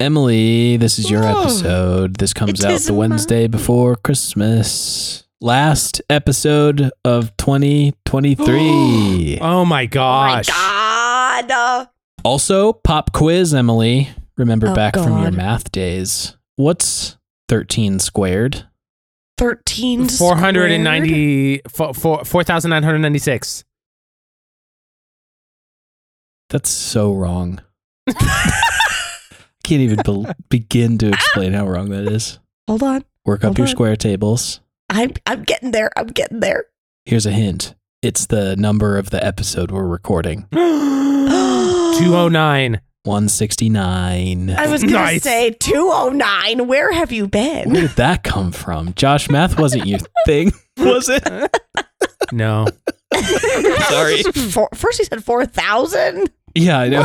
Emily, this is your Oh. episode. This comes It out the Wednesday before Christmas. Last episode of 2023. Oh my gosh. Oh my God. Also, pop quiz, Emily. Remember Oh, back from your math days. What's 13 squared? 13 490 four- four- 4,996. That's so wrong. Can't even be- begin to explain how wrong that is. Hold on. Work up Hold your on. square tables. I'm I'm getting there. I'm getting there. Here's a hint. It's the number of the episode we're recording. 209. 169. I was gonna Nice. say 209. Where have you been? Where been? did that come from? Josh, math wasn't your thing, was it? No. Sorry. Four, first he said 4,000. Yeah, I know.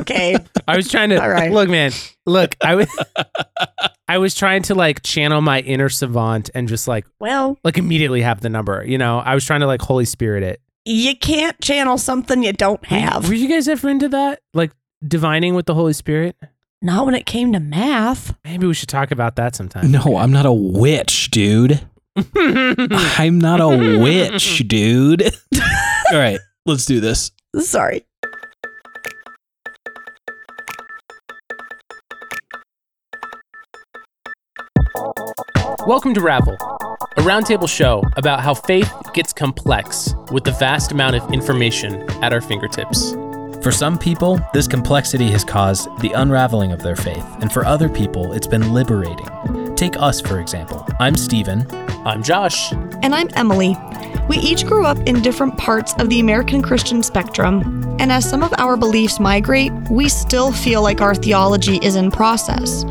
Okay. I was trying to All right. look, man. Look, I was I was trying to like channel my inner savant and just like Well, like immediately have the number. You know, I was trying to like Holy Spirit it. you can't channel something you don't have. Were you guys ever into that? Like divining with the Holy Spirit? Not when it came to math. Maybe we should talk about that sometime. No, I'm not a witch, dude. I'm not a witch, dude. All right, let's do this. Sorry. Welcome to Ravel, a roundtable show about how faith gets complex with the vast amount of information at our fingertips. For some people, this complexity has caused the unraveling of their faith, and for other people, it's been liberating. Take us, for example. I'm Stephen. I'm Josh. And I'm Emily. We each grew up in different parts of the American Christian spectrum, and as some of our beliefs migrate, we still feel like our theology is in process.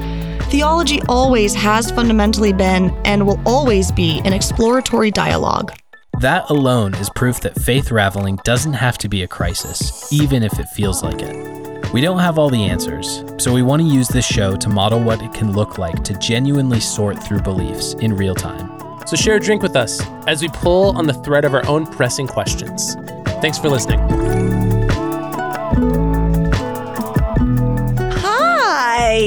Theology always has fundamentally been and will always be an exploratory dialogue. That alone is proof that faith raveling doesn't have to be a crisis, even if it feels like it. We don't have all the answers, so we want to use this show to model what it can look like to genuinely sort through beliefs in real time. So share a drink with us as we pull on the thread of our own pressing questions. Thanks for listening.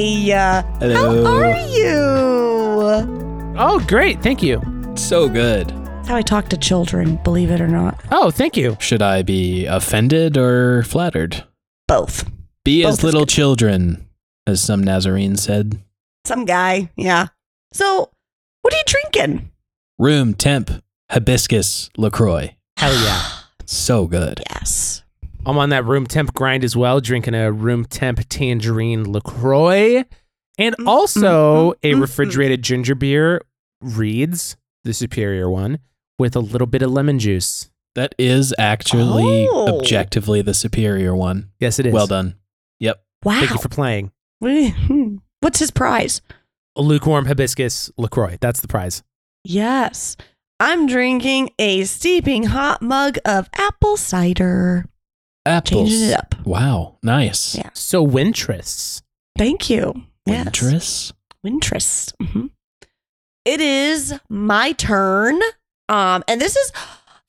Hi. Uh, Hello. How are you? Oh, great. Thank you. So good. That's how I talk to children, believe it or not. Oh, thank you. Should I be offended or flattered? Both. Be Both as little good. children, as some Nazarene said. Some guy. Yeah. So, what are you drinking? Room temp hibiscus LaCroix. Hell yeah. So good. Yes. I'm on that room temp grind as well, drinking a room temp tangerine LaCroix. And Mm, also mm, a mm, mm. refrigerated ginger beer, Reed's, the superior one, with a little bit of lemon juice. That is actually Oh. objectively the superior one. Yes, it is. Well done. Yep. Wow. Thank you for playing. What's his prize? A lukewarm hibiscus LaCroix. That's the prize. Yes. I'm drinking a steeping hot mug of apple cider. Apples. Changing it up. Wow. Nice. Yeah. So, Wintress. Thank you. Yes. Winters? Wintress. Mhm. It is my turn. Um, and this is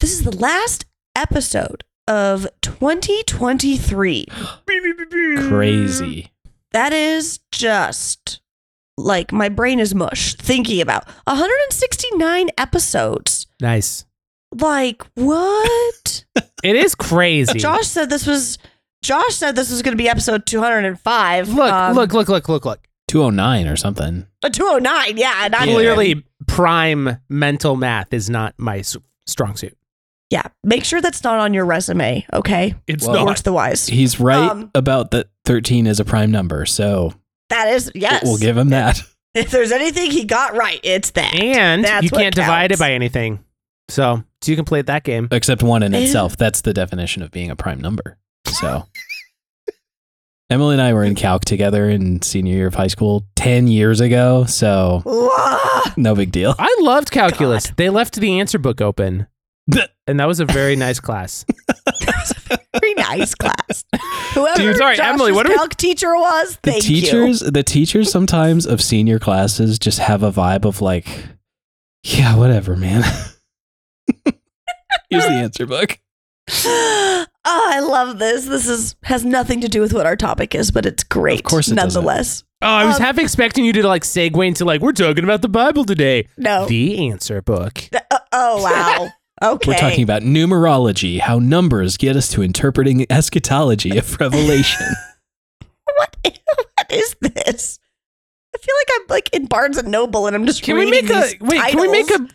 this is the last episode of 2023. Crazy. That is just like my brain is mush thinking about 169 episodes. Nice. Like what? It is crazy. Josh said this was Josh said this was going to be episode 205. look, Um, look, look, look, look, look. 209 or something. uh, 209. Yeah, and I'm Yeah. Clearly, prime mental math is not my s- strong suit. Yeah, make sure that's not on your resume, okay? It's Well, Works the wise. He's right Um, about that 13 is a prime number. So That is yes. we'll give him that. If there's anything he got right, it's that. And That's you can't divide it by anything. So, so you can play that game. Except one in eh. itself. That's the definition of being a prime number. So Emily and I were in calc together in senior year of high school 10 years ago. So no big deal. I loved calculus. God. They left the answer book open. And that was a very nice class. That was a very nice class. Whoever Dude, sorry, Josh's Emily, what are we- calc teacher was, The thank you. teachers, the teachers sometimes of senior classes just have a vibe of like, yeah, whatever, man. Here's the answer book. oh, I love this. This is has nothing to do with what our topic is, but it's great. Of course it doesn't. nonetheless. Oh, I was Um, half expecting you to like segue into like we're talking about the Bible today. No. The answer book. Th- uh, oh wow. Okay. We're talking about numerology, how numbers get us to interpreting eschatology of Revelation. what, what is this? I feel like I'm like in Barnes and Noble and I'm just Can we reading make a these wait? Can we make a?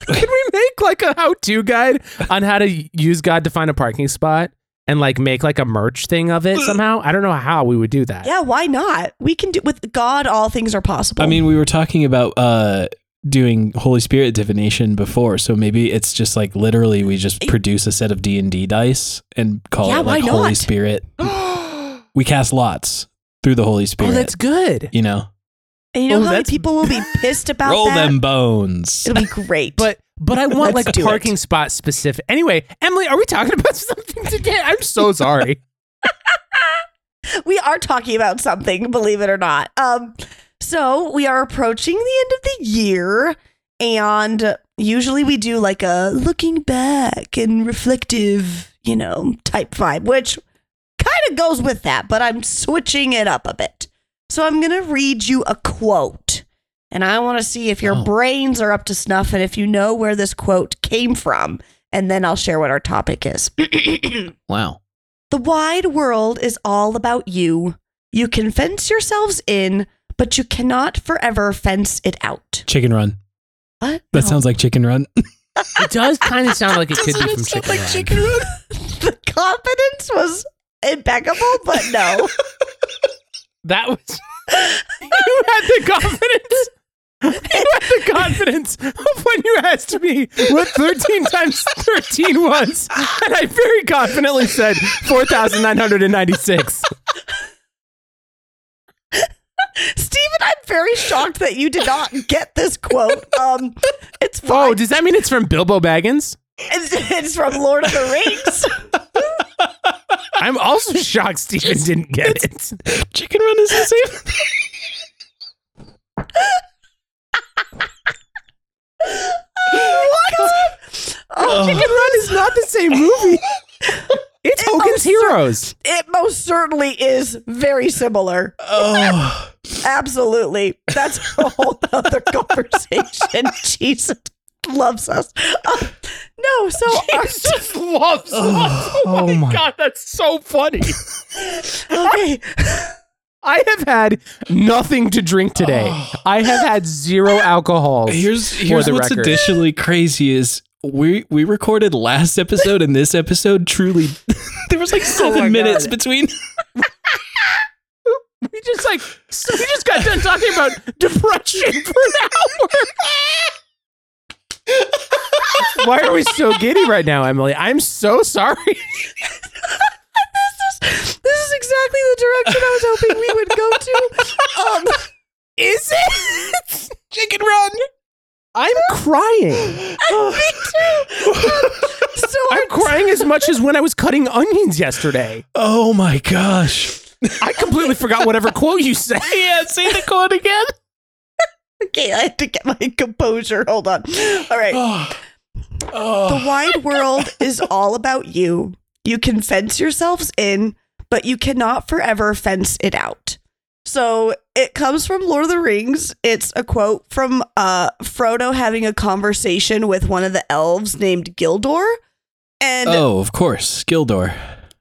can we make like a how-to guide on how to use God to find a parking spot and like make like a merch thing of it somehow? I don't know how we would do that. Yeah, why not? We can do with God. All things are possible. I mean, we were talking about uh, doing Holy Spirit divination before, so maybe it's just like literally we just produce a set of D and D dice and call Yeah, it like why Holy? Spirit. We cast lots through the Holy Spirit. Oh, that's good. you know, you know Oh, how many people will be pissed about that? roll that? them bones. It'll be great. But but I want like a do it. parking spot specific. Anyway, Emily, are we talking about something today? I'm so sorry. we are talking about something, believe it or not. Um, so we are approaching the end of the year, and usually we do like a looking back and reflective, you know, type vibe, which kind of goes with that, but I'm switching it up a bit. So I'm gonna read you a quote, and I want to see if your Oh. brains are up to snuff and if you know where this quote came from, and then I'll share what our topic is. wow. The wide world is all about you. You can fence yourselves in, but you cannot forever fence it out. Chicken Run. What? That No. sounds like Chicken Run. It does kind of sound like it could be from Chicken Run. Run. the confidence was impeccable, but no. That was you had the confidence. You had the confidence of when you asked me what 13 times 13 was. And I very confidently said 4,996. Stephen, I'm very shocked that you did not get this quote. Um, it's Oh, does that mean it's from Bilbo Baggins? It's, it's from Lord of the Rings. I'm also shocked Stephen didn't get it. Chicken Run is the same. what? Oh, oh, Chicken Run is not the same movie. It's It Hogan's Heroes. it most certainly is very similar. Oh, Absolutely. That's a whole other conversation. Jesus loves us. Uh, no, so our, Jesus loves us. Oh, Oh my, my- god, that's so funny. okay. I have had nothing to drink today. I have had zero alcohol. here's for here's the what's record. additionally crazy is we we recorded last episode and this episode truly there was like seven minutes God. between We just like we just got done talking about depression for an hour. Why are we so giddy right now, Emily? I'm so sorry. This is this is exactly the direction I was hoping we would go to. Um, Is it? Chicken Run. I'm crying. me too. Um, so I'm crying as much as when I was cutting onions yesterday. oh my gosh I completely forgot whatever quote you said. yeah say the quote again Okay, I had to get my composure. Hold on. All right. oh, oh. The wide world is all about you. You can fence yourselves in, but you cannot forever fence it out. So it comes from Lord of the Rings. It's a quote from uh, Frodo having a conversation with one of the elves named Gildor. And oh of course Gildor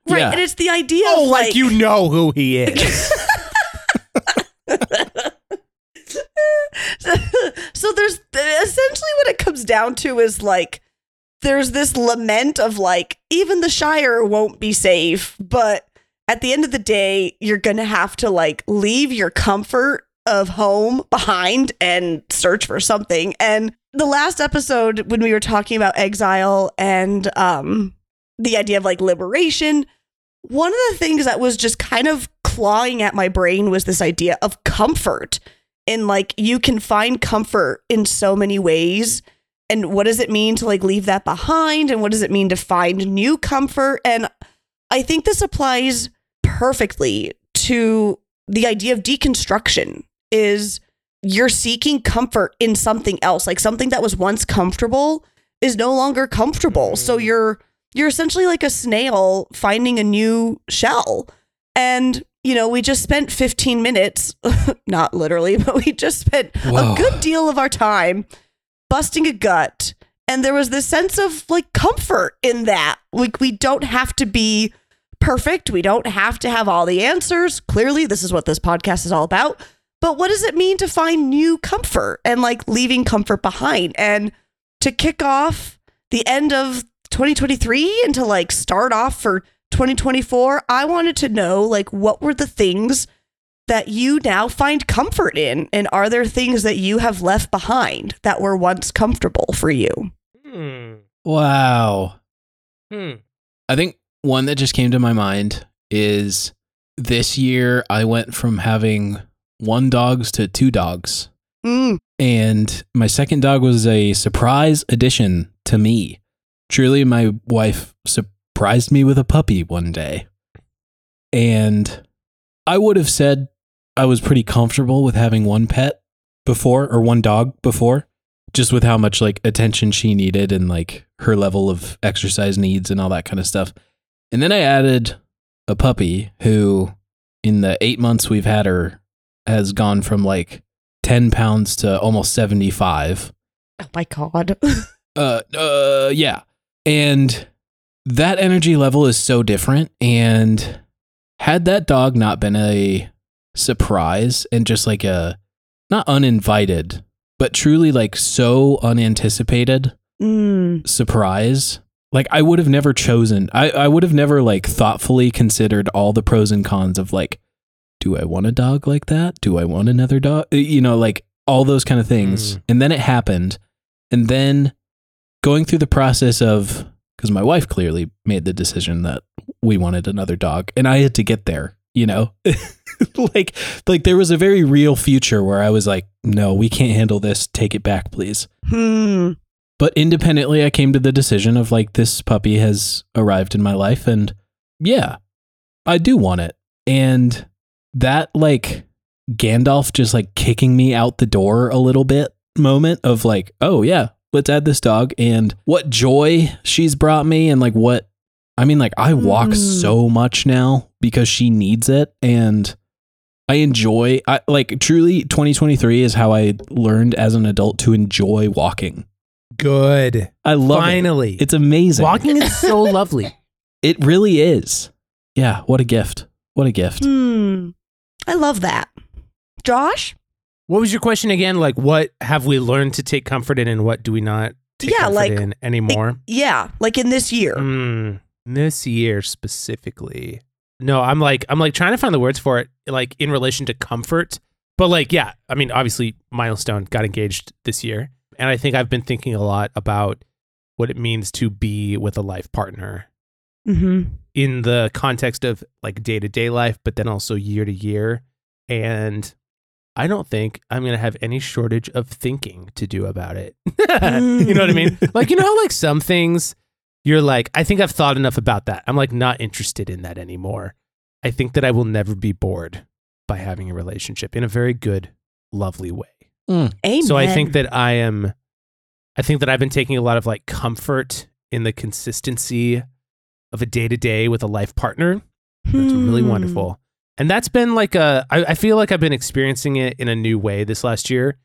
right, yeah and it's the idea Oh, of like, like, you know who he is. so there's essentially what it comes down to is like there's this lament of like even the shire won't be safe but at the end of the day you're gonna have to like leave your comfort of home behind and search for something. And the last episode when we were talking about exile and um the idea of like liberation one of the things that was just kind of clawing at my brain was this idea of comfort and like you can find comfort in so many ways. And what does it mean to like leave that behind? And what does it mean to find new comfort? And i think this applies perfectly to the idea of deconstruction is you're seeking comfort in something else. Like something that was once comfortable is no longer comfortable. So mm. you're you're essentially like a snail finding a new shell. And, you know, we just spent 15 minutes, not literally, but we just spent Whoa. a good deal of our time busting a gut. And there was this sense of like comfort in that. Like, we don't have to be perfect. We don't have to have all the answers. Clearly, this is what this podcast is all about. But what does it mean to find new comfort and like leaving comfort behind? And to kick off the end of 2023 and to like start off for 2024, I wanted to know like what were the things that you now find comfort in? And are there things that you have left behind that were once comfortable for you? Hmm. Wow. Hmm. I think one that just came to my mind is this year I went from having one dogs to two dogs. Mm, And my second dog was a surprise addition to me. Truly, my wife surprised me with a puppy one day. And I would have said I was pretty comfortable with having one pet before or one dog before, just with how much like attention she needed and like her level of exercise needs and all that kind of stuff. And then I added a puppy who, in the eight months we've had her, has gone from like 10 pounds to almost 75. oh my God. Uh, uh, yeah. And that energy level is so different. And had that dog not been a surprise and just like a, not uninvited, but truly like so unanticipated Mm, surprise, like I would have never chosen, I, I would have never like thoughtfully considered all the pros and cons of like, do I want a dog like that? Do I want another dog? You know, like all those kind of things. Mm. And then it happened. And then going through the process of, because my wife clearly made the decision that we wanted another dog and I had to get there, you know? like, like there was a very real future where I was like, no, we can't handle this. Take it back, please. hmm. But independently, I came to the decision of like, this puppy has arrived in my life. And yeah, I do want it. And that, like, Gandalf just like kicking me out the door a little bit moment of like, oh, yeah, let's add this dog. And what joy she's brought me. And like, what I mean, like, I walk Mm. so much now because she needs it. And I enjoy, I like, truly, 2023 is how I learned as an adult to enjoy walking. Good. I love it. Finally. It's amazing. Walking is so lovely. It really is. Yeah, what a gift. What a gift. Hmm. I love that. Josh? What was your question again? Like, what have we learned to take comfort in, and what do we not take Yeah, comfort like, in anymore? Yeah, like in this year. Mm, this year specifically. No, I'm like I'm like trying to find the words for it, like in relation to comfort. But like, yeah, I mean, obviously, milestone got engaged this year, and I think I've been thinking a lot about what it means to be with a life partner Mm-hmm. in the context of like day to day life, but then also year to year. And I don't think I'm going to have any shortage of thinking to do about it. you know what I mean? Like, you know how like some things you're like, I think I've thought enough about that. I'm like not interested in that anymore. I think that I will never be bored by having a relationship in a very good, lovely way. Amen. So I think that I am I think that I've been taking a lot of like comfort in the consistency of a day to day with a life partner. That's really Hmm. wonderful. And that's been like a I, I feel like I've been experiencing it in a new way this last year,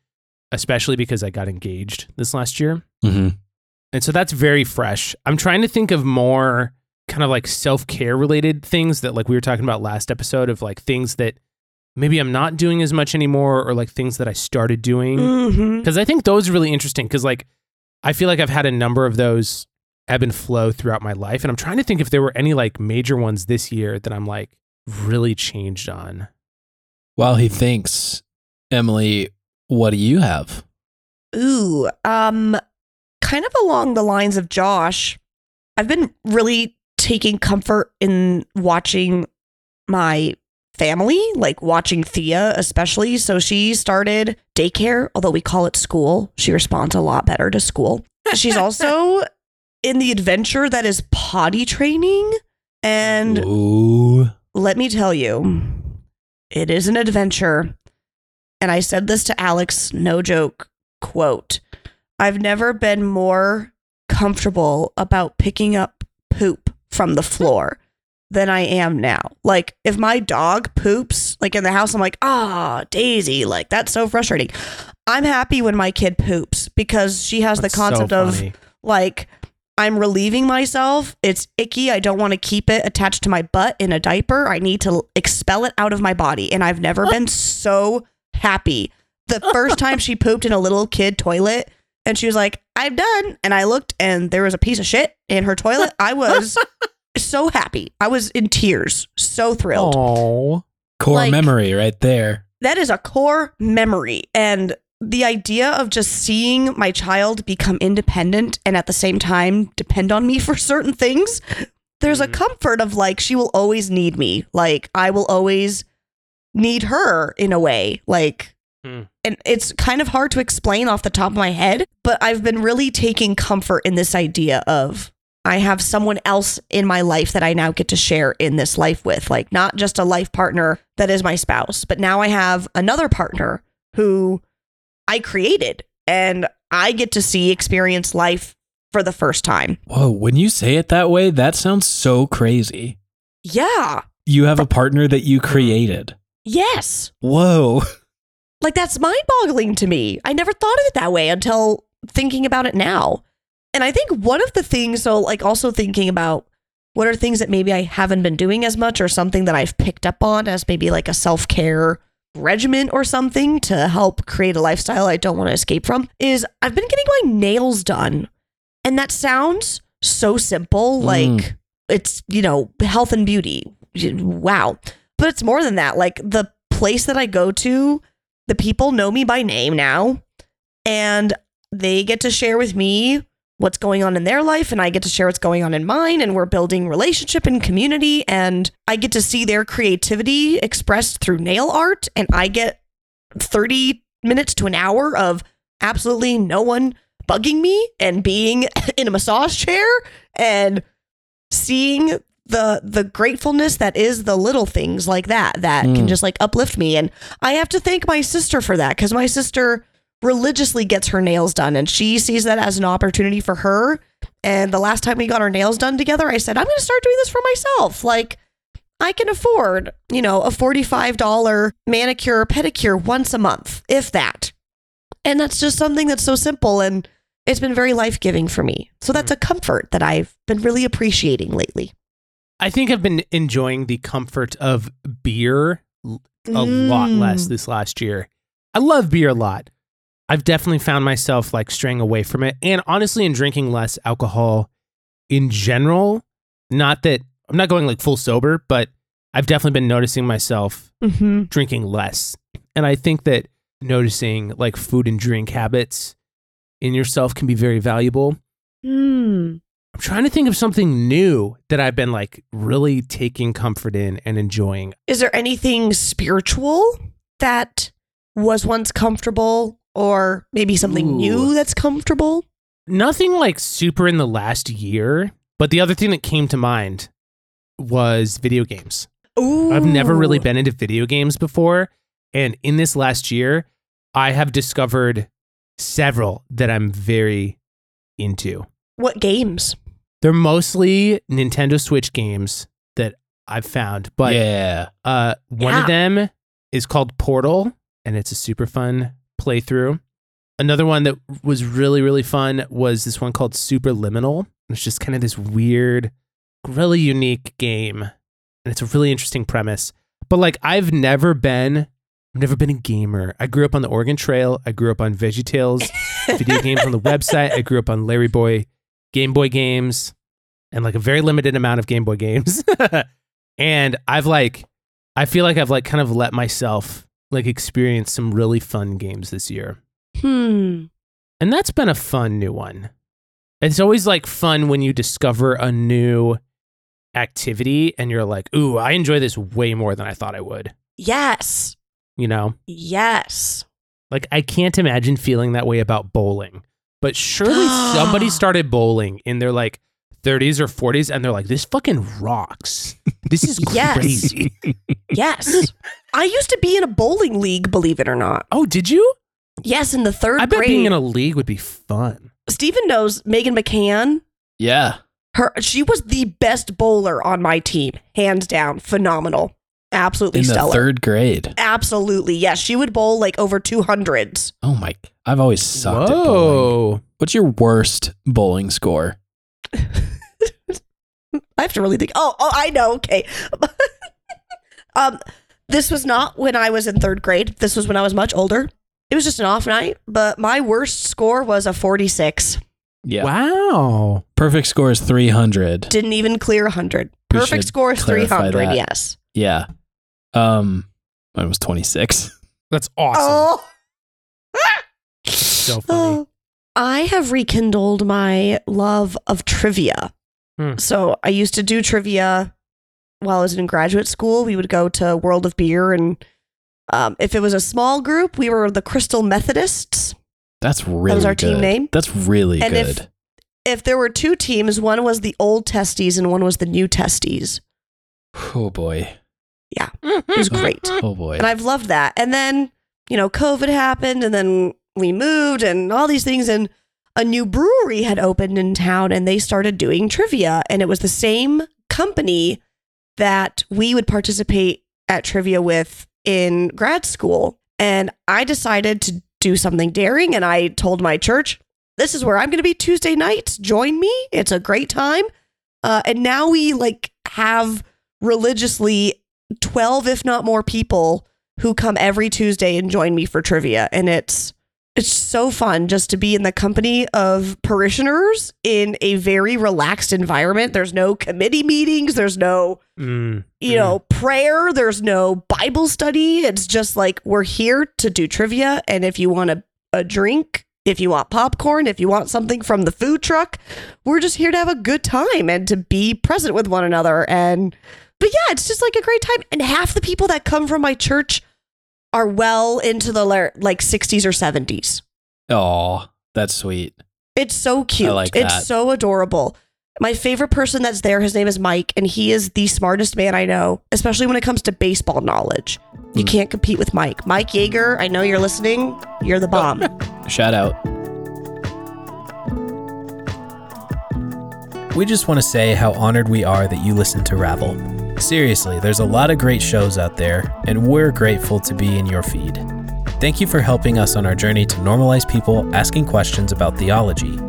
especially because I got engaged this last year. Mm-hmm. And so that's very fresh. I'm trying to think of more kind of like self care related things that, like we were talking about last episode, of like things that maybe I'm not doing as much anymore, or like things that I started doing. Mhm. Because I think those are really interesting. Because like I feel like I've had a number of those ebb and flow throughout my life, and I'm trying to think if there were any like major ones this year that I'm like really changed on. While he thinks, Emily, what do you have? Ooh, um, kind of along the lines of Josh, I've been really taking comfort in watching my family, like watching Thea, especially. So she started daycare, although we call it school. She responds a lot better to school. She's also in the adventure that is potty training. And Ooh. Let me tell you, it is an adventure. And I said this to Alex, no joke, quote, I've never been more comfortable about picking up poop from the floor than I am now. Like if my dog poops like in the house, I'm like, ah, Daisy, like that's so frustrating. I'm happy when my kid poops because she has That's the so concept of like I'm relieving myself. It's icky. I don't want to keep it attached to my butt in a diaper. I need to expel it out of my body. And I've never been so happy. The first time she pooped in a little kid toilet and she was like, I'm done. And I looked and there was a piece of shit in her toilet. I was so happy. I was in tears, so thrilled Oh, Core Like- memory right there. that is a core memory and the idea of just seeing my child become independent and at the same time depend on me for certain things there's a Mhm. comfort of like she will always need me like i will always need her in a way like Hmm. and it's kind of hard to explain off the top of my head but i've been really taking comfort in this idea of I have someone else in my life that I now get to share in this life with, like not just a life partner that is my spouse, but now I have another partner who I created and I get to see experience life for the first time. Whoa, when you say it that way, that sounds so crazy. Yeah. You have a partner that you mm-hmm. created. Yes. Whoa. Like that's mind boggling to me. I never thought of it that way until thinking about it now. And I think one of the things, so like also thinking about what are things that maybe I haven't been doing as much or something that I've picked up on as maybe like a self care regimen or something to help create a lifestyle I don't want to escape from is I've been getting my nails done. And that sounds so simple. Mm. Like it's, you know, health and beauty. Wow. But it's more than that. Like the place that I go to, the people know me by name now and they get to share with me what's going on in their life and I get to share what's going on in mine and we're building relationship and community and I get to see their creativity expressed through nail art and I get 30 minutes to an hour of absolutely no one bugging me and being in a massage chair and seeing the the gratefulness that is the little things like that that can Mm. just like uplift me and I have to thank my sister for that cuz my sister religiously gets her nails done and she sees that as an opportunity for her and the last time we got our nails done together I said I'm going to start doing this for myself like I can afford, you know, a $45 manicure or pedicure once a month, if that. And that's just something that's so simple and it's been very life-giving for me. So that's a comfort that I've been really appreciating lately. I think I've been enjoying the comfort of beer a lot less Mm. this last year. I love beer a lot. I've definitely found myself like straying away from it and honestly in drinking less alcohol in general. Not that I'm not going like full sober, but I've definitely been noticing myself Mm-hmm. drinking less. And I think that noticing like food and drink habits in yourself can be very valuable. Mm. I'm trying to think of something new that I've been like really taking comfort in and enjoying. Is there anything spiritual that was once comfortable or maybe something Ooh. new that's comfortable? Nothing like super in the last year, but the other thing that came to mind was video games. Ooh. I've never really been into video games before. And in this last year, I have discovered several that I'm very into. What games? They're mostly Nintendo Switch games that I've found, but yeah. Uh, one Yeah. of them is called Portal, and it's a super fun playthrough. Another one that was really, really fun was this one called Superliminal. It's just kind of this weird, really unique game. And it's a really interesting premise. But like, I've never been, I've never been a gamer. I grew up on the Oregon Trail. I grew up on VeggieTales video games on the website. I grew up on Larry Boy Game Boy games and like a very limited amount of Game Boy games. and I've like, I feel like I've like kind of let myself like experience some really fun games this year. Hmm. And that's been a fun new one. It's always like fun when you discover a new activity and you're like, ooh, I enjoy this way more than I thought I would. Yes. You know, Yes. like I can't imagine feeling that way about bowling. But surely somebody started bowling and they're like 30s or 40s and they're like, this fucking rocks. This is Yes. crazy. Yes. I used to be in a bowling league, believe it or not. oh, did you? Yes, in the third I bet grade. being in a league would be fun. Stephen knows Megan McCann. Yeah. Her she was the best bowler on my team, hands down, phenomenal. Absolutely In the stellar. third grade. Absolutely. Yes, she would bowl like over 200s. Oh my! I've always sucked at bowling. Whoa. What's your worst bowling score? I have to really think. Oh, oh, I know. Okay. um, this was not when I was in third grade. This was when I was much older. It was just an off night, but my worst score was a 46. Yeah. Wow. Perfect score is 300. Didn't even clear 100. We Perfect score is 300. that. Yes. Yeah. Um, mine was 26. That's awesome. Oh. So funny. I have rekindled my love of trivia. Hmm. So I used to do trivia while I was in graduate school. We would go to World of Beer, and um, if it was a small group, we were the Crystal Methodists. That's really was our team name. That's really And if- good. If there were two teams, one was the old testes and one was the new testes. oh boy. Yeah, it was great. Oh boy. And I've loved that. And then, you know, COVID happened and then we moved and all these things. And a new brewery had opened in town and they started doing trivia. And it was the same company that we would participate at trivia with in grad school. And I decided to do something daring. And I told my church, this is where I'm going to be Tuesday nights. Join me. It's a great time. Uh, and now we like have religiously 12 if not more people who come every Tuesday and join me for trivia and it's it's so fun just to be in the company of parishioners in a very relaxed environment. There's no committee meetings. There's no Mm. you know prayer. There's no bible study. It's just like we're here to do trivia. And if you want a, a drink if you want popcorn if you want something from the food truck we're just here to have a good time and to be present with one another. And but yeah it's just like a great time. And half the people that come from my church are well into the like 60s or 70s Oh, that's sweet. it's so cute. I like it's so adorable. My favorite person that's there, his name is Mike, and he is the smartest man I know, especially when it comes to baseball knowledge. You Hmm. can't compete with Mike. Mike Yeager, I know you're listening. You're the bomb. Shout out. We just want to say how honored we are that you listen to Ravel. Seriously, there's a lot of great shows out there, and we're grateful to be in your feed. Thank you for helping us on our journey to normalize people asking questions about theology.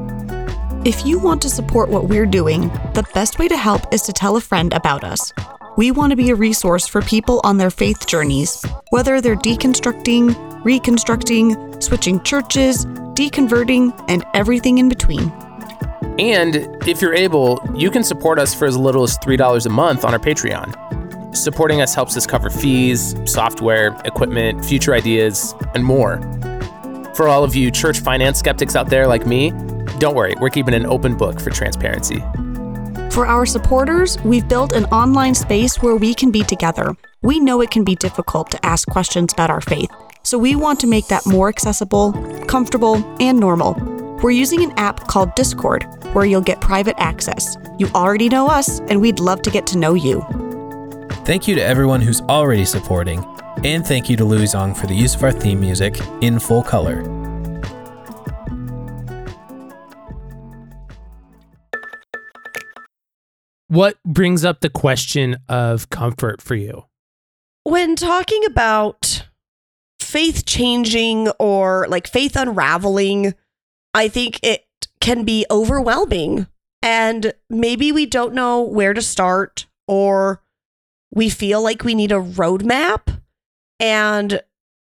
If you want to support what we're doing, the best way to help is to tell a friend about us. We want to be a resource for people on their faith journeys, whether they're deconstructing, reconstructing, switching churches, deconverting, and everything in between. And if you're able, you can support us for as little as $3 a month on our Patreon. Supporting us helps us cover fees, software, equipment, future ideas, and more. For all of you church finance skeptics out there like me, don't worry, we're keeping an open book for transparency. For our supporters, we've built an online space where we can be together. We know it can be difficult to ask questions about our faith, so we want to make that more accessible, comfortable, and normal. We're using an app called Discord, where you'll get private access. You already know us, and we'd love to get to know you. Thank you to everyone who's already supporting, and thank you to Louie Zong for the use of our theme music in full color. What brings up the question of comfort for you? when talking about faith changing or like faith unraveling, I think it can be overwhelming. And maybe we don't know where to start or we feel like we need a roadmap. And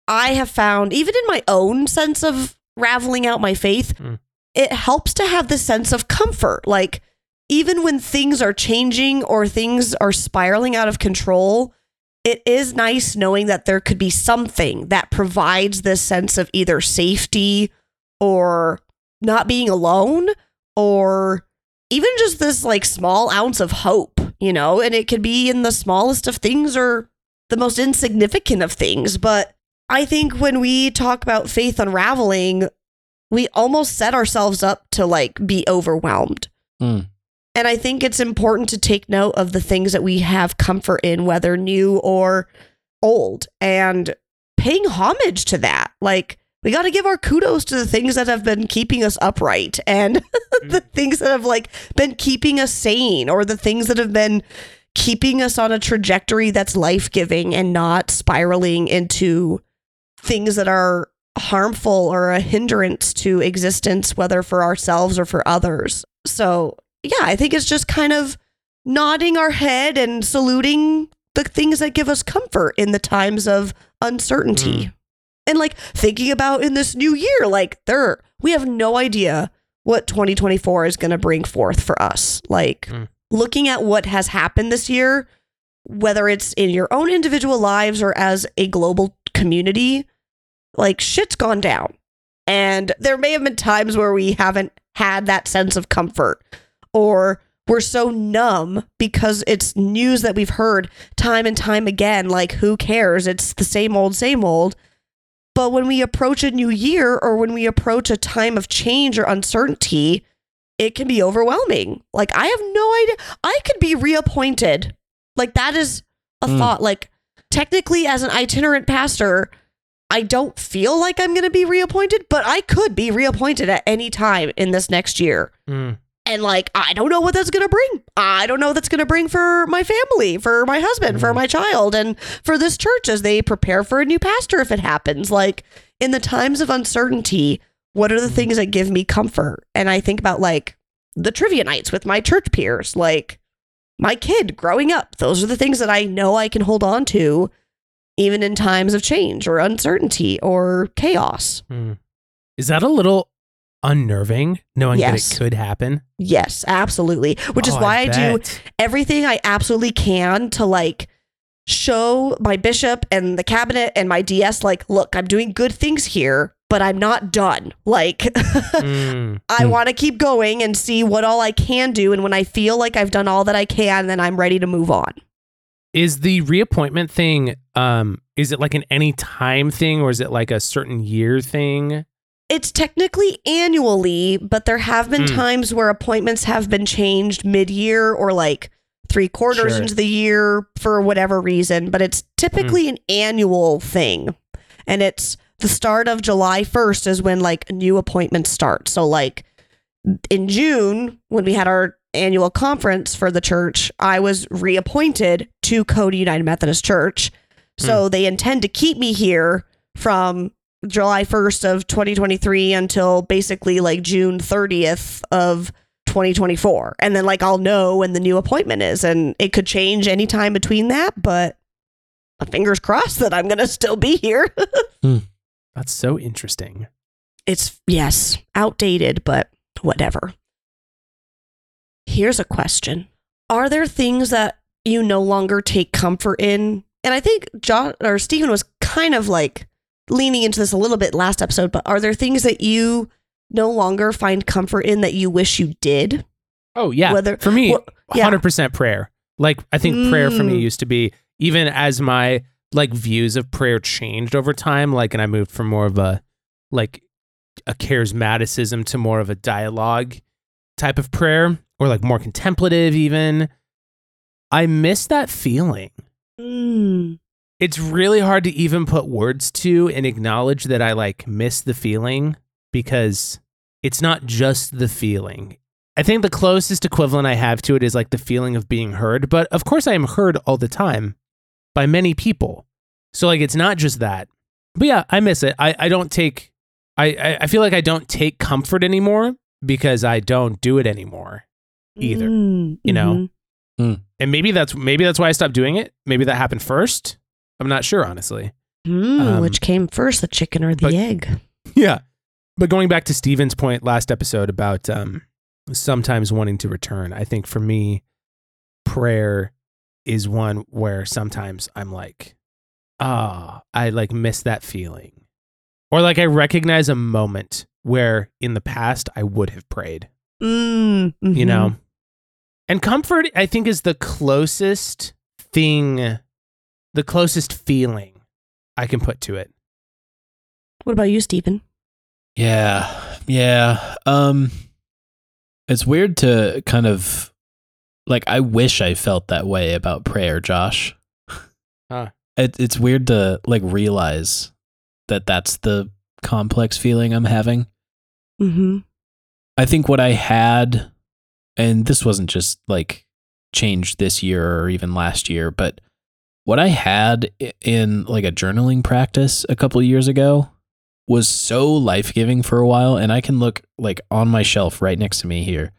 I have found, even in my own sense of raveling out my faith, Mm. it helps to have this sense of comfort. Like, even when things are changing or things are spiraling out of control, it is nice knowing that there could be something that provides this sense of either safety or not being alone or even just this like small ounce of hope, you know, and it could be in the smallest of things or the most insignificant of things. But I think when we talk about faith unraveling, we almost set ourselves up to like be overwhelmed. Mm. And I think it's important to take note of the things that we have comfort in, whether new or old, and paying homage to that. Like, we got to give our kudos to the things that have been keeping us upright and the mm. things that have like been keeping us sane or the things that have been keeping us on a trajectory that's life-giving and not spiraling into things that are harmful or a hindrance to existence whether for ourselves or for others. So, yeah, I think it's just kind of nodding our head and saluting the things that give us comfort in the times of uncertainty. Mm. And like thinking about in this new year, like there we have no idea what 2024 is going to bring forth for us. Like Mm. looking at what has happened this year, whether it's in your own individual lives or as a global community, like shit's gone down. And there may have been times where we haven't had that sense of comfort or we're so numb because it's news that we've heard time and time again. Like, who cares? It's the same old, same old. But when we approach a new year or when we approach a time of change or uncertainty, it can be overwhelming. Like, I have no idea. I could be reappointed. Like, that is a Mm. thought. Like, technically, as an itinerant pastor, I don't feel like I'm going to be reappointed, but I could be reappointed at any time in this next year. Mm. And like, I don't know what that's going to bring. I don't know what that's going to bring for my family, for my husband, for my child, and for this church as they prepare for a new pastor if it happens. Like, in the times of uncertainty, what are the things that give me comfort? And I think about like the trivia nights with my church peers, like my kid growing up. Those are the things that I know I can hold on to even in times of change or uncertainty or chaos. Mm. Is that a little unnerving knowing Yes. that it could happen? Yes, absolutely. Which is Oh, why I, do everything I absolutely can to like show my bishop and the cabinet and my DS like, look, I'm doing good things here, but I'm not done. Like Mm. I Hmm. want to keep going and see what all I can do and when I feel like I've done all that I can, then I'm ready to move on. Is the reappointment thing um is it like an any time thing or is it like a certain year thing? It's technically annually, but there have been Hmm. times where appointments have been changed mid-year or like three quarters Sure. into the year for whatever reason, but it's typically an annual thing. And it's the start of July 1st is when like new appointments start. So like in June when we had our annual conference for the church, I was reappointed to Cody United Methodist Church. So they intend to keep me here from July 1st of 2023 until basically like June 30th of 2024. And then like I'll know when the new appointment is and it could change anytime between that, but fingers crossed that I'm going to still be here. Hmm. That's so interesting. it's yes, outdated, but whatever. Here's a question. Are there things that you no longer take comfort in? And I think John or Stephen was kind of like leaning into this a little bit last episode, but are there things that you no longer find comfort in that you wish you did? Oh yeah. Whether- for me, well, yeah. 100% prayer. Like I think prayer for me Mm. used to be even as my like views of prayer changed over time like and I moved from more of a like a charismaticism to more of a dialogue type of prayer or like more contemplative even. I miss that feeling. Mm. It's really hard to even put words to and acknowledge that I like miss the feeling because it's not just the feeling. I think the closest equivalent I have to it is like the feeling of being heard, but of course I am heard all the time by many people. So like it's not just that. But yeah, I miss it. I, I don't take I, I, I feel like I don't take comfort anymore because I don't do it anymore. Either, Mm, you know? mhm. And maybe that's maybe that's why I stopped doing it. Maybe that happened first. I'm not sure, honestly. Mm, Um, which came first, the chicken or the but- egg? Yeah. But going back to Stephen's point last episode about um, sometimes wanting to return, I think for me, prayer is one where sometimes I'm like, ah, I like miss that feeling. Or like I recognize a moment where in the past I would have prayed, Mm, you mhm. know? And comfort, I think, is the closest thing, the closest feeling I can put to it. What about you, Stephen? Yeah. Yeah. Um it's weird to kind of like I wish I felt that way about prayer, Josh. Huh. It, it's weird to like realize that that's the complex feeling I'm having. Mm-hmm. I think what I had, and this wasn't just like changed this year or even last year, but what I had in like a journaling practice a couple of years ago was so life giving for a while. And I can look like on my shelf right next to me here.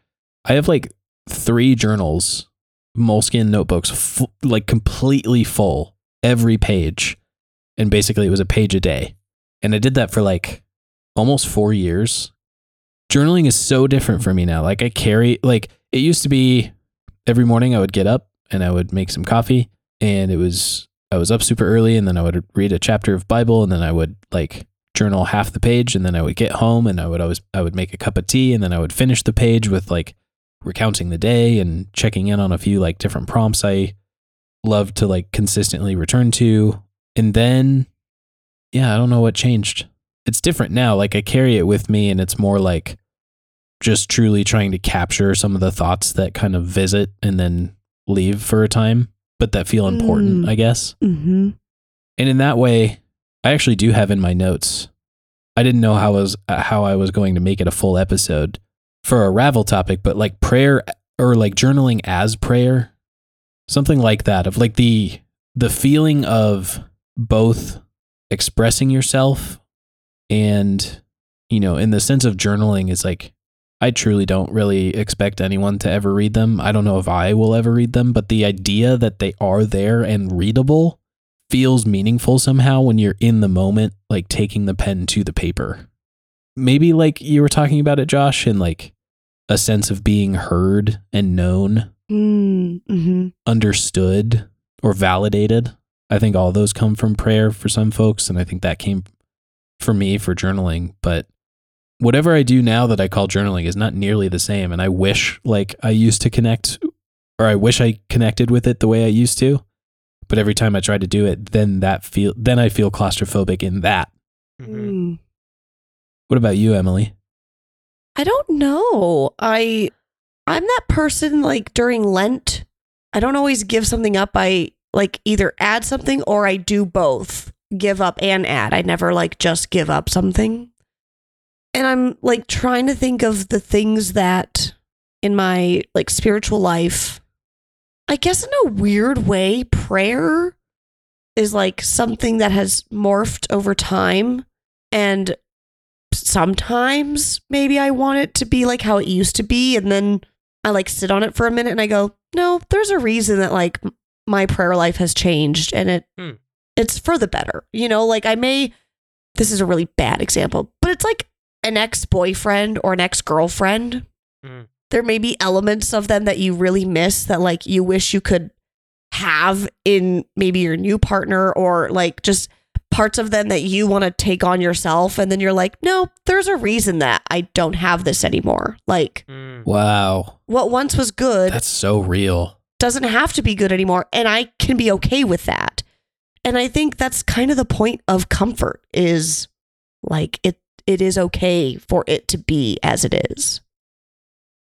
I have like three journals, Moleskine notebooks, fu- like completely full, every page. And basically, it was a page a day. And I did that for like almost four years journaling is so different for me now. Like I carry like it used to be every morning I would get up and I would make some coffee and it was I was up super early and then I would read a chapter of Bible and then I would like journal half the page and then I would get home and I would always I would make a cup of tea and then I would finish the page with like recounting the day and checking in on a few like different prompts I loved to like consistently return to. And then yeah, I don't know what changed. It's different now. Like I carry it with me and it's more like just truly trying to capture some of the thoughts that kind of visit and then leave for a time, but that feel important, Mm. I guess. Mm-hmm. And in that way, I actually do have in my notes. I didn't know how I was uh, how I was going to make it a full episode for a ravel topic, but like prayer or like journaling as prayer, something like that of like the the feeling of both expressing yourself and you know, in the sense of journaling is like I truly don't really expect anyone to ever read them. I don't know if I will ever read them, but the idea that they are there and readable feels meaningful somehow when you're in the moment, like taking the pen to the paper. Maybe like you were talking about it, Josh, and like a sense of being heard and known, Mm-hmm. understood, or validated. I think all those come from prayer for some folks, and I think that came for me for journaling. But whatever I do now that I call journaling is not nearly the same. And I wish like I used to connect, or I wish I connected with it the way I used to. But every time I try to do it, then that feel then I feel claustrophobic in that. Mm-hmm. Mm. What about you, Emily? I don't know. I I'm that person like during Lent. I don't always give something up. I like either add something or I do both. Give up and add. I never like just give up something. And I'm like trying to think of the things that in my like spiritual life I guess in a weird way prayer is like something that has morphed over time and sometimes maybe I want it to be like how it used to be. And then I like sit on it for a minute and I go, no, there's a reason that like my prayer life has changed and it Hmm. it's for the better. You know, like I may this is a really bad example, but it's like an ex-boyfriend or an ex-girlfriend. Hmm. There may be elements of them that you really miss that like you wish you could have in maybe your new partner or like just parts of them that you want to take on yourself and then you're like no there's a reason that i don't have this anymore like Mm. Wow. what once was good That's so real. doesn't have to be good anymore and i can be okay with that and i think that's kind of the point of comfort is like it it is okay for it to be as it is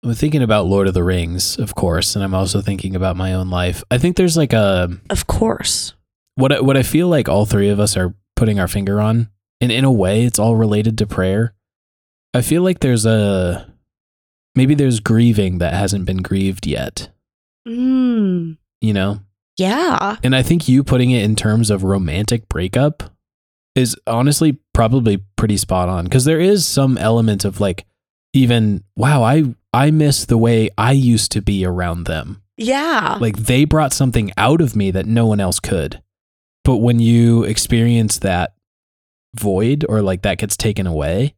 I'm thinking about Lord of the Rings, of course, and I'm also thinking about my own life. I think there's like a of course what I, what I feel like all three of us are putting our finger on, and in a way, it's all related to prayer. I feel like there's a maybe there's grieving that hasn't been grieved yet, mm, you know. yeah And I think you putting it in terms of romantic breakup is honestly probably pretty spot on because there is some element of like even wow, I I miss the way I used to be around them. yeah Like they brought something out of me that no one else could. But when you experience that void or like that gets taken away,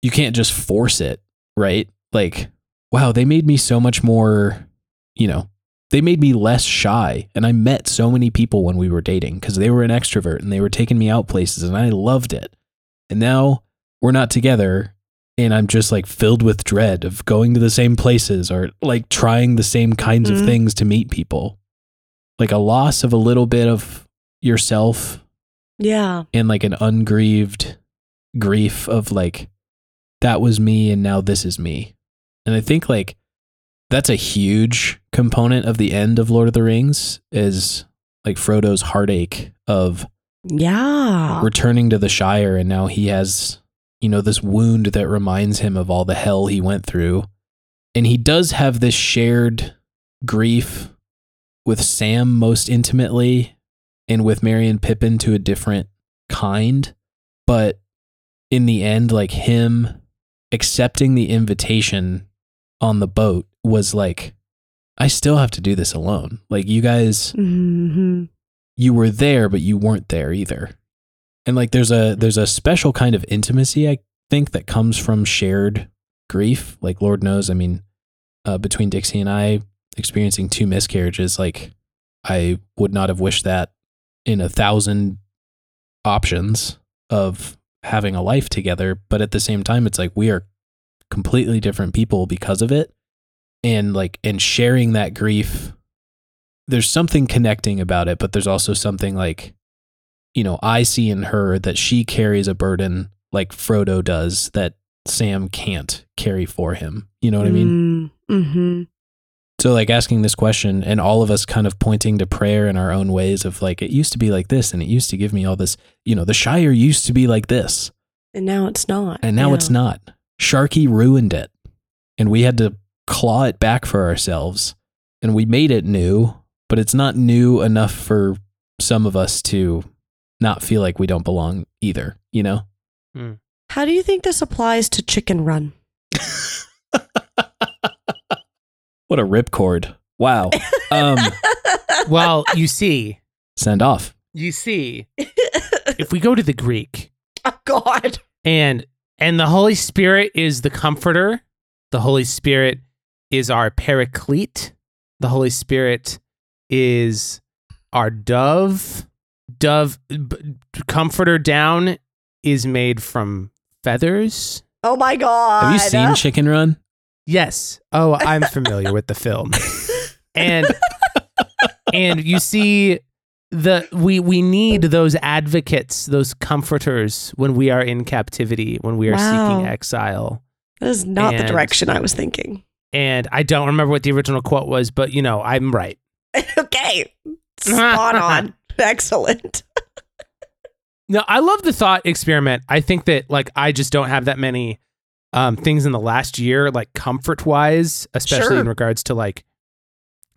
you can't just force it, right? Like, wow, they made me so much more, you know, they made me less shy. And I met so many people when we were dating because they were an extrovert and they were taking me out places and I loved it. And now we're not together and I'm just like filled with dread of going to the same places or like trying the same kinds of Mhm. things to meet people. Like a loss of a little bit of yourself yeah and like an ungrieved grief of like that was me and now this is me. And I think like that's a huge component of the end of Lord of the Rings is like Frodo's heartache of yeah returning to the Shire and now he has you know, this wound that reminds him of all the hell he went through. And he does have this shared grief with Sam most intimately and with Merry and Pippin to a different kind. But in the end, like him accepting the invitation on the boat was like, I still have to do this alone. Like, you guys, Mhm. You were there, but you weren't there either. And like, there's a there's a special kind of intimacy I think that comes from shared grief. Like, Lord knows, I mean, uh, between Dixie and I experiencing two miscarriages, like, I would not have wished that in a thousand options of having a life together. But at the same time, it's like we are completely different people because of it. And like, and sharing that grief, there's something connecting about it, but there's also something like, you know, I see in her that she carries a burden like Frodo does that Sam can't carry for him. You know what I mean? Mm-hmm. So like asking this question and all of us kind of pointing to prayer in our own ways of like it used to be like this and it used to give me all this, you know, the Shire used to be like this And now it's not. and now Yeah. it's not. Sharkey ruined it. And we had to claw it back for ourselves and we made it new, but it's not new enough for some of us to not feel like we don't belong either, you know? How do you think this applies to Chicken Run? What a ripcord. Wow. Um Well, you see, send off. you see, if we go to the Greek oh God. and and the Holy Spirit is the comforter, the Holy Spirit is our paraclete, the Holy Spirit is our dove. Dove b- comforter down is made from feathers. Oh my God. Have you seen Chicken Run? Yes. Oh, I'm familiar with the film. And and you see the we we need those advocates, those comforters when we are in captivity, when we are Wow. seeking exile. That is not the direction I was thinking. And I don't remember what the original quote was, but you know, I'm right. okay. Spot on. Excellent. No, I love the thought experiment. I think that like I just don't have that many um things in the last year, like comfort wise, especially Sure. in regards to like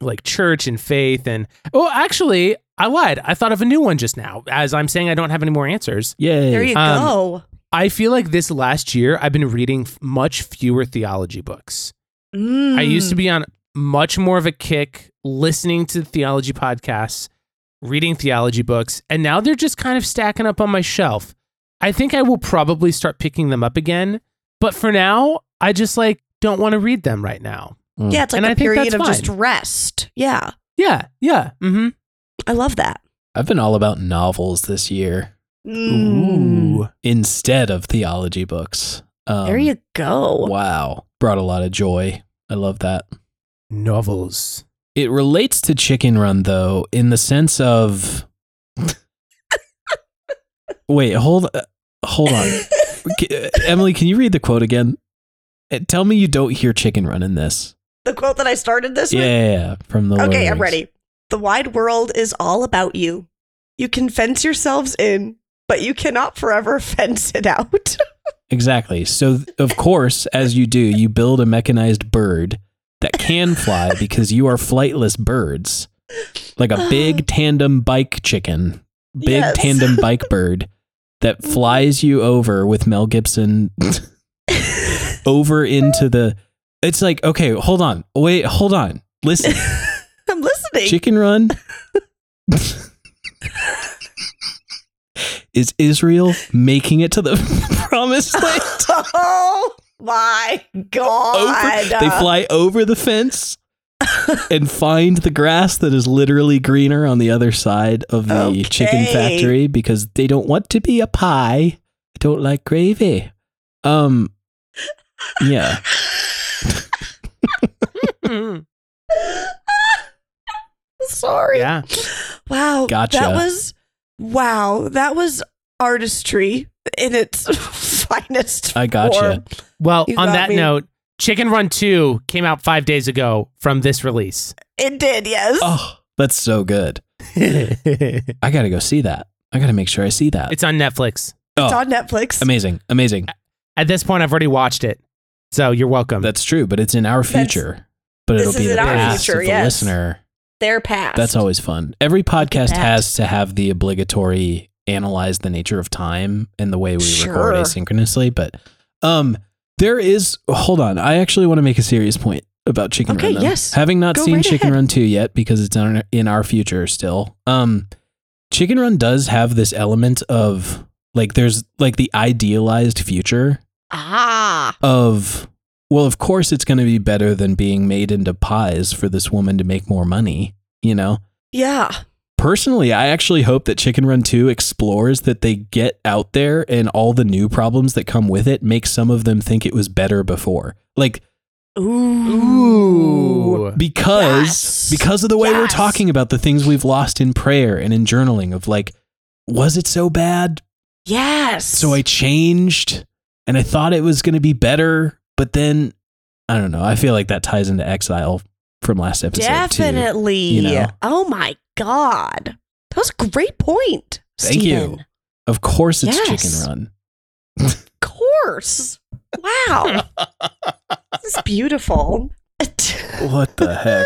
like church and faith and oh actually I lied. I thought of a new one just now. As I'm saying I don't have any more answers. Yay. There you Um, go. I feel like this last year I've been reading f- much fewer theology books. I used Mm. to be on much more of a kick listening to theology podcasts, reading theology books, and now they're just kind of stacking up on my shelf. I think I will probably start picking them up again, but for now, I just like don't want to read them right now. Mm. Yeah, it's like And a I think period that's of just rest. Yeah. Yeah, yeah. Mm-hmm. I love that. I've been all about novels this year Mm. Ooh. instead of theology books. Um, There you go. Wow. Brought a lot of joy. I love that. Novels. It relates to Chicken Run though, in the sense of. Wait, hold, uh, hold on, uh, Emily. Can you read the quote again? Uh, Tell me you don't hear Chicken Run in this. the quote that I started this Yeah, with? yeah, yeah, from the. Okay, I'm ready. The wide world is all about you. You can fence yourselves in, but you cannot forever fence it out. Exactly. So, of course, as you do, you build a mechanized bird that can fly because you are flightless birds, like a big tandem bike chicken, big Yes. tandem bike bird that flies you over with Mel Gibson over into the. It's like, okay, hold on. Wait, hold on. Listen, I'm listening. Chicken Run. Is Israel making it to the promised land? My god. over, they fly over the fence and find the grass that is literally greener on the other side of the chicken factory because they don't want to be a pie. They don't like gravy. Um yeah. Sorry. yeah. Wow. Gotcha. That was wow. That was artistry in its finest. I gotcha. form. Well, You on that me. note, Chicken Run 2 came out five days ago from this release. It did, yes. Oh, that's so good. I got to go see that. I got to make sure I see that. It's on Netflix. oh, It's on Netflix. amazing. Amazing. At this point, I've already watched it, so you're welcome. That's true, but it's in our That's- future. But this it'll be is the in our past future, of the yes. listener. Their past. That's always fun. Every podcast has to have the obligatory analyze the nature of time and the way we record asynchronously. But um, there is. Hold on, I actually want to make a serious point about Chicken Okay, Run. though. yes. having not Go seen right Chicken ahead. Run two yet because it's in our, in our future still. Um, Chicken Run does have this element of like there's like the idealized future Ah. of well of course it's going to be better than being made into pies for this woman to make more money you know Yeah. Personally i actually hope that chicken run 2 explores that they get out there and all the new problems that come with it make some of them think it was better before like Ooh. because Yes. because of the way we're talking about the things we've lost in prayer and in journaling of like was it so bad Yes. so I changed and I thought it was going to be better, but then I don't know. I feel like that ties into exile from last episode. too. Definitely. you know? Oh my God. That was a great point. Thank you. Stephen. Of course, it's Yes. Chicken Run. Of course. Wow. this is beautiful. What the heck?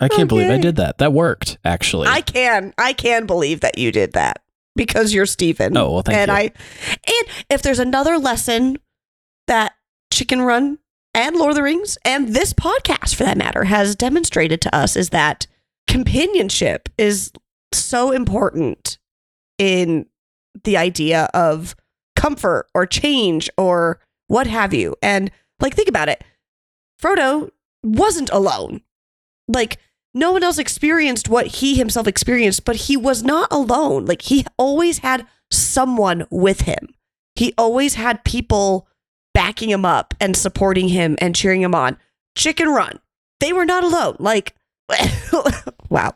I can't believe I did that. That worked, actually. I can. I can believe that you did that because you're Stephen. Oh, well, thank and you. I and if there's another lesson that Chicken Run and Lord of the Rings and this podcast for that matter has demonstrated to us is that companionship is so important in the idea of comfort or change or what have you. And like think about it. Frodo wasn't alone. Like no one else experienced what he himself experienced, but he was not alone. Like he always had someone with him. He always had people backing him up and supporting him and cheering him on. Chicken Run. They were not alone. Like wow.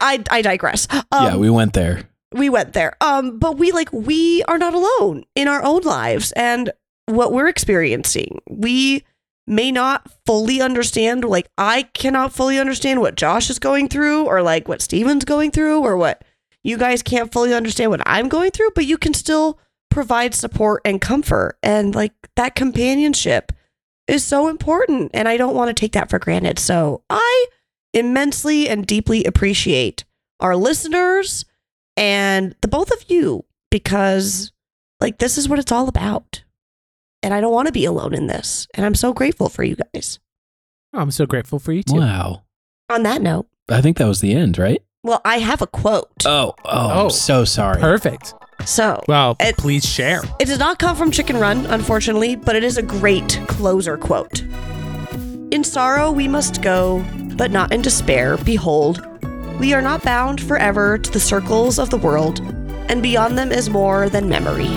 I I digress. Um, yeah, we went there. we went there. Um, but we like we are not alone in our own lives and what we're experiencing. We may not fully understand. Like I cannot fully understand what Josh is going through, or like what Stephen's going through, or what you guys can't fully understand what I'm going through. But you can still provide support and comfort, and like that companionship is so important. And I don't want to take that for granted. So I immensely and deeply appreciate our listeners and the both of you because like this is what it's all about and i don't want to be alone in this and i'm so grateful for you guys oh, I'm so grateful for you too. Wow. on that note I think that was the end, right? well i have a quote Oh, oh, Oh. I'm so sorry. Perfect. So Well, It- please share. it does not come from chicken run unfortunately but it is a great closer quote. In sorrow we must go but not in despair. Behold we are not bound forever to the circles of the world and beyond them is more than memory